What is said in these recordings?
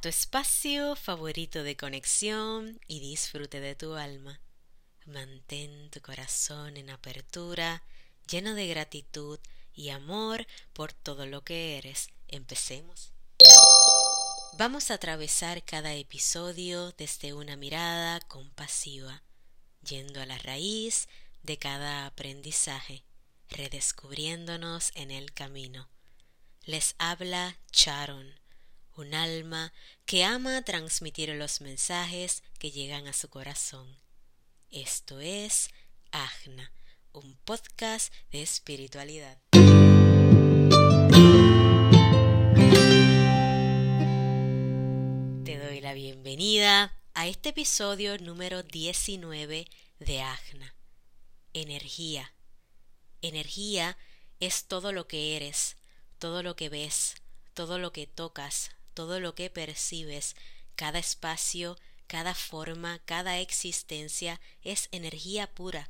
tu espacio favorito de conexión y disfrute de tu alma. Mantén tu corazón en apertura, lleno de gratitud y amor por todo lo que eres. Empecemos. Vamos a atravesar cada episodio desde una mirada compasiva, yendo a la raíz de cada aprendizaje, redescubriéndonos en el camino. Les habla Charon un alma que ama transmitir los mensajes que llegan a su corazón. Esto es Agna, un podcast de espiritualidad. Te doy la bienvenida a este episodio número 19 de Agna. Energía. Energía es todo lo que eres, todo lo que ves, todo lo que tocas, todo lo que percibes, cada espacio, cada forma, cada existencia es energía pura.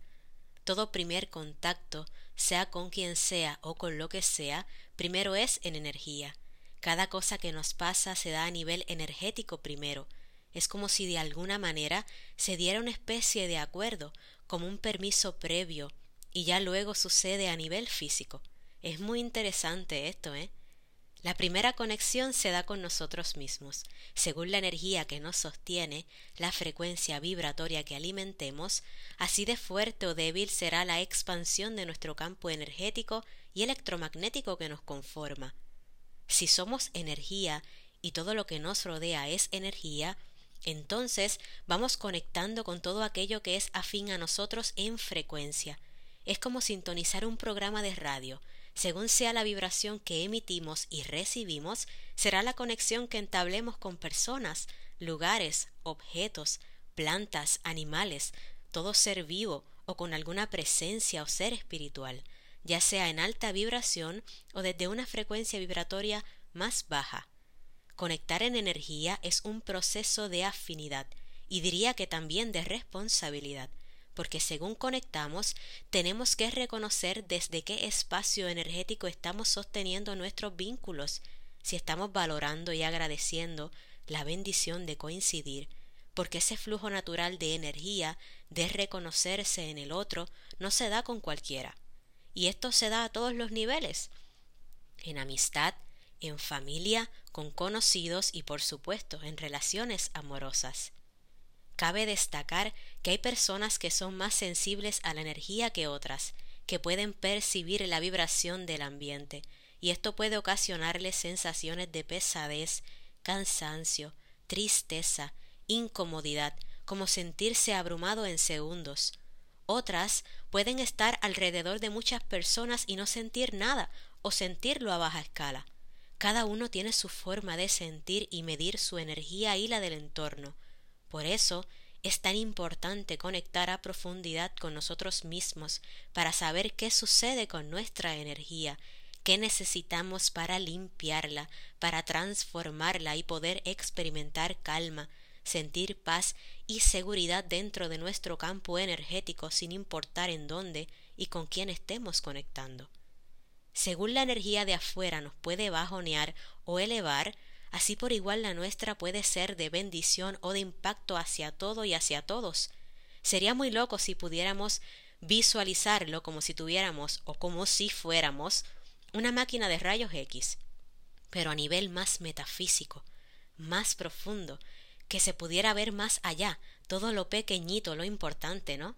Todo primer contacto, sea con quien sea o con lo que sea, primero es en energía. Cada cosa que nos pasa se da a nivel energético primero. Es como si de alguna manera se diera una especie de acuerdo, como un permiso previo, y ya luego sucede a nivel físico. Es muy interesante esto, ¿eh? La primera conexión se da con nosotros mismos. Según la energía que nos sostiene, la frecuencia vibratoria que alimentemos, así de fuerte o débil será la expansión de nuestro campo energético y electromagnético que nos conforma. Si somos energía y todo lo que nos rodea es energía, entonces vamos conectando con todo aquello que es afín a nosotros en frecuencia. Es como sintonizar un programa de radio según sea la vibración que emitimos y recibimos, será la conexión que entablemos con personas, lugares, objetos, plantas, animales, todo ser vivo o con alguna presencia o ser espiritual, ya sea en alta vibración o desde una frecuencia vibratoria más baja. Conectar en energía es un proceso de afinidad y diría que también de responsabilidad, porque según conectamos, tenemos que reconocer desde qué espacio energético estamos sosteniendo nuestros vínculos, si estamos valorando y agradeciendo la bendición de coincidir, porque ese flujo natural de energía, de reconocerse en el otro, no se da con cualquiera. Y esto se da a todos los niveles, en amistad, en familia, con conocidos y por supuesto en relaciones amorosas. Cabe destacar que hay personas que son más sensibles a la energía que otras, que pueden percibir la vibración del ambiente, y esto puede ocasionarles sensaciones de pesadez, cansancio, tristeza, incomodidad, como sentirse abrumado en segundos. Otras pueden estar alrededor de muchas personas y no sentir nada, o sentirlo a baja escala. Cada uno tiene su forma de sentir y medir su energía y la del entorno. Por eso es tan importante conectar a profundidad con nosotros mismos para saber qué sucede con nuestra energía, qué necesitamos para limpiarla, para transformarla y poder experimentar calma, sentir paz y seguridad dentro de nuestro campo energético sin importar en dónde y con quién estemos conectando. Según la energía de afuera nos puede bajonear o elevar, así por igual la nuestra puede ser de bendición o de impacto hacia todo y hacia todos. Sería muy loco si pudiéramos visualizarlo como si tuviéramos o como si fuéramos una máquina de rayos X, pero a nivel más metafísico, más profundo, que se pudiera ver más allá, todo lo pequeñito, lo importante, ¿no?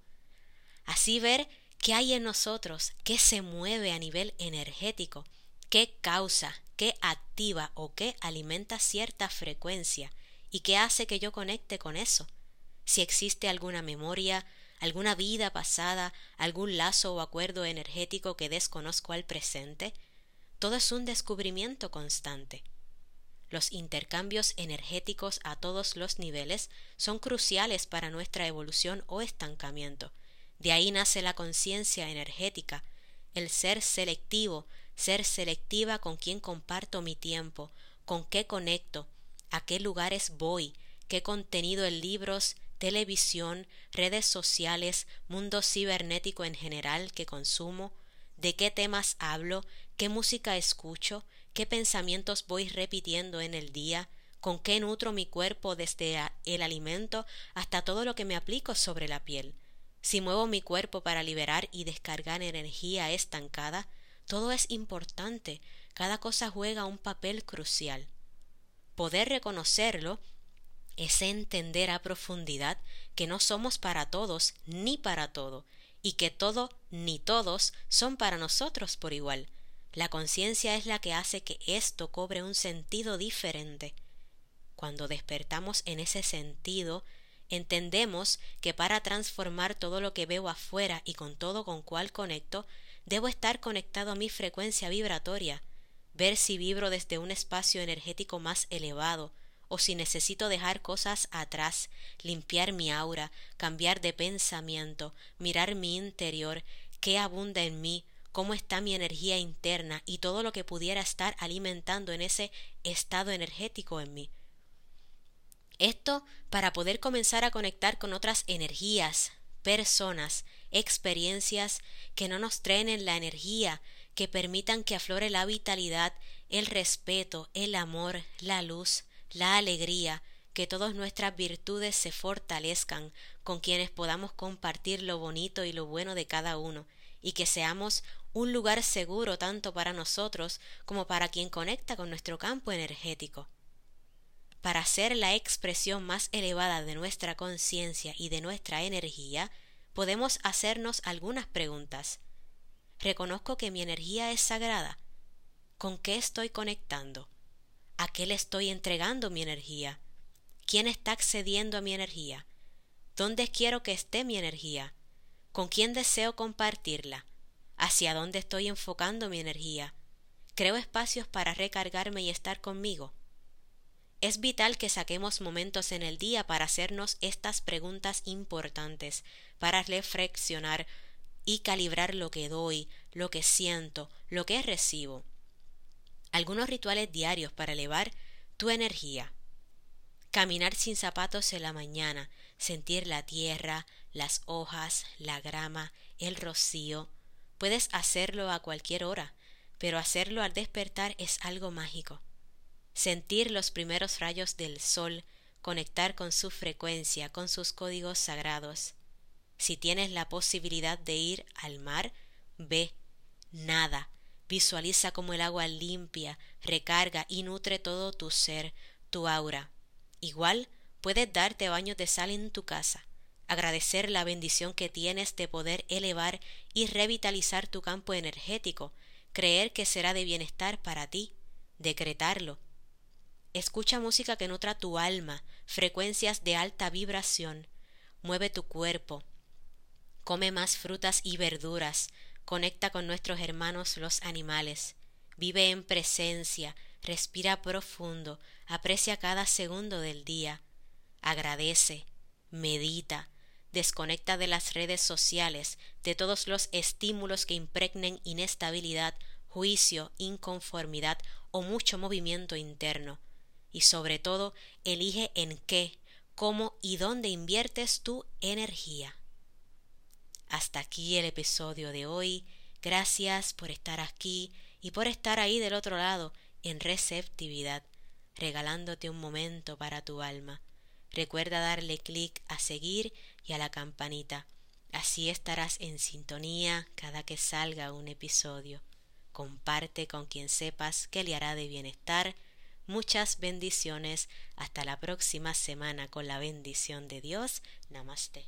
Así ver qué hay en nosotros, qué se mueve a nivel energético, qué causa, qué activa o qué alimenta cierta frecuencia y qué hace que yo conecte con eso. Si existe alguna memoria, alguna vida pasada, algún lazo o acuerdo energético que desconozco al presente, todo es un descubrimiento constante. Los intercambios energéticos a todos los niveles son cruciales para nuestra evolución o estancamiento. De ahí nace la conciencia energética, el ser selectivo ser selectiva con quién comparto mi tiempo, con qué conecto, a qué lugares voy, qué contenido en libros, televisión, redes sociales, mundo cibernético en general que consumo, de qué temas hablo, qué música escucho, qué pensamientos voy repitiendo en el día, con qué nutro mi cuerpo desde el alimento hasta todo lo que me aplico sobre la piel. Si muevo mi cuerpo para liberar y descargar energía estancada, todo es importante, cada cosa juega un papel crucial. Poder reconocerlo es entender a profundidad que no somos para todos ni para todo, y que todo ni todos son para nosotros por igual. La conciencia es la que hace que esto cobre un sentido diferente. Cuando despertamos en ese sentido, entendemos que para transformar todo lo que veo afuera y con todo con cual conecto, debo estar conectado a mi frecuencia vibratoria, ver si vibro desde un espacio energético más elevado, o si necesito dejar cosas atrás, limpiar mi aura, cambiar de pensamiento, mirar mi interior, qué abunda en mí, cómo está mi energía interna y todo lo que pudiera estar alimentando en ese estado energético en mí. Esto para poder comenzar a conectar con otras energías, personas, experiencias que no nos trenen la energía, que permitan que aflore la vitalidad, el respeto, el amor, la luz, la alegría, que todas nuestras virtudes se fortalezcan con quienes podamos compartir lo bonito y lo bueno de cada uno, y que seamos un lugar seguro tanto para nosotros como para quien conecta con nuestro campo energético. Para ser la expresión más elevada de nuestra conciencia y de nuestra energía, podemos hacernos algunas preguntas. ¿Reconozco que mi energía es sagrada? ¿Con qué estoy conectando? ¿A qué le estoy entregando mi energía? ¿Quién está accediendo a mi energía? ¿Dónde quiero que esté mi energía? ¿Con quién deseo compartirla? ¿Hacia dónde estoy enfocando mi energía? ¿Creo espacios para recargarme y estar conmigo? Es vital que saquemos momentos en el día para hacernos estas preguntas importantes, para reflexionar y calibrar lo que doy, lo que siento, lo que recibo. Algunos rituales diarios para elevar tu energía. Caminar sin zapatos en la mañana, sentir la tierra, las hojas, la grama, el rocío. Puedes hacerlo a cualquier hora, pero hacerlo al despertar es algo mágico sentir los primeros rayos del sol, conectar con su frecuencia, con sus códigos sagrados. Si tienes la posibilidad de ir al mar, ve, nada, visualiza cómo el agua limpia, recarga y nutre todo tu ser, tu aura. Igual puedes darte baños de sal en tu casa, agradecer la bendición que tienes de poder elevar y revitalizar tu campo energético, creer que será de bienestar para ti, decretarlo, Escucha música que nutra tu alma, frecuencias de alta vibración. Mueve tu cuerpo. Come más frutas y verduras. Conecta con nuestros hermanos los animales. Vive en presencia. Respira profundo. Aprecia cada segundo del día. Agradece. Medita. Desconecta de las redes sociales, de todos los estímulos que impregnen inestabilidad, juicio, inconformidad o mucho movimiento interno y sobre todo elige en qué, cómo y dónde inviertes tu energía. Hasta aquí el episodio de hoy. Gracias por estar aquí y por estar ahí del otro lado en receptividad, regalándote un momento para tu alma. Recuerda darle clic a seguir y a la campanita. Así estarás en sintonía cada que salga un episodio. Comparte con quien sepas que le hará de bienestar Muchas bendiciones. Hasta la próxima semana con la bendición de Dios. Namaste.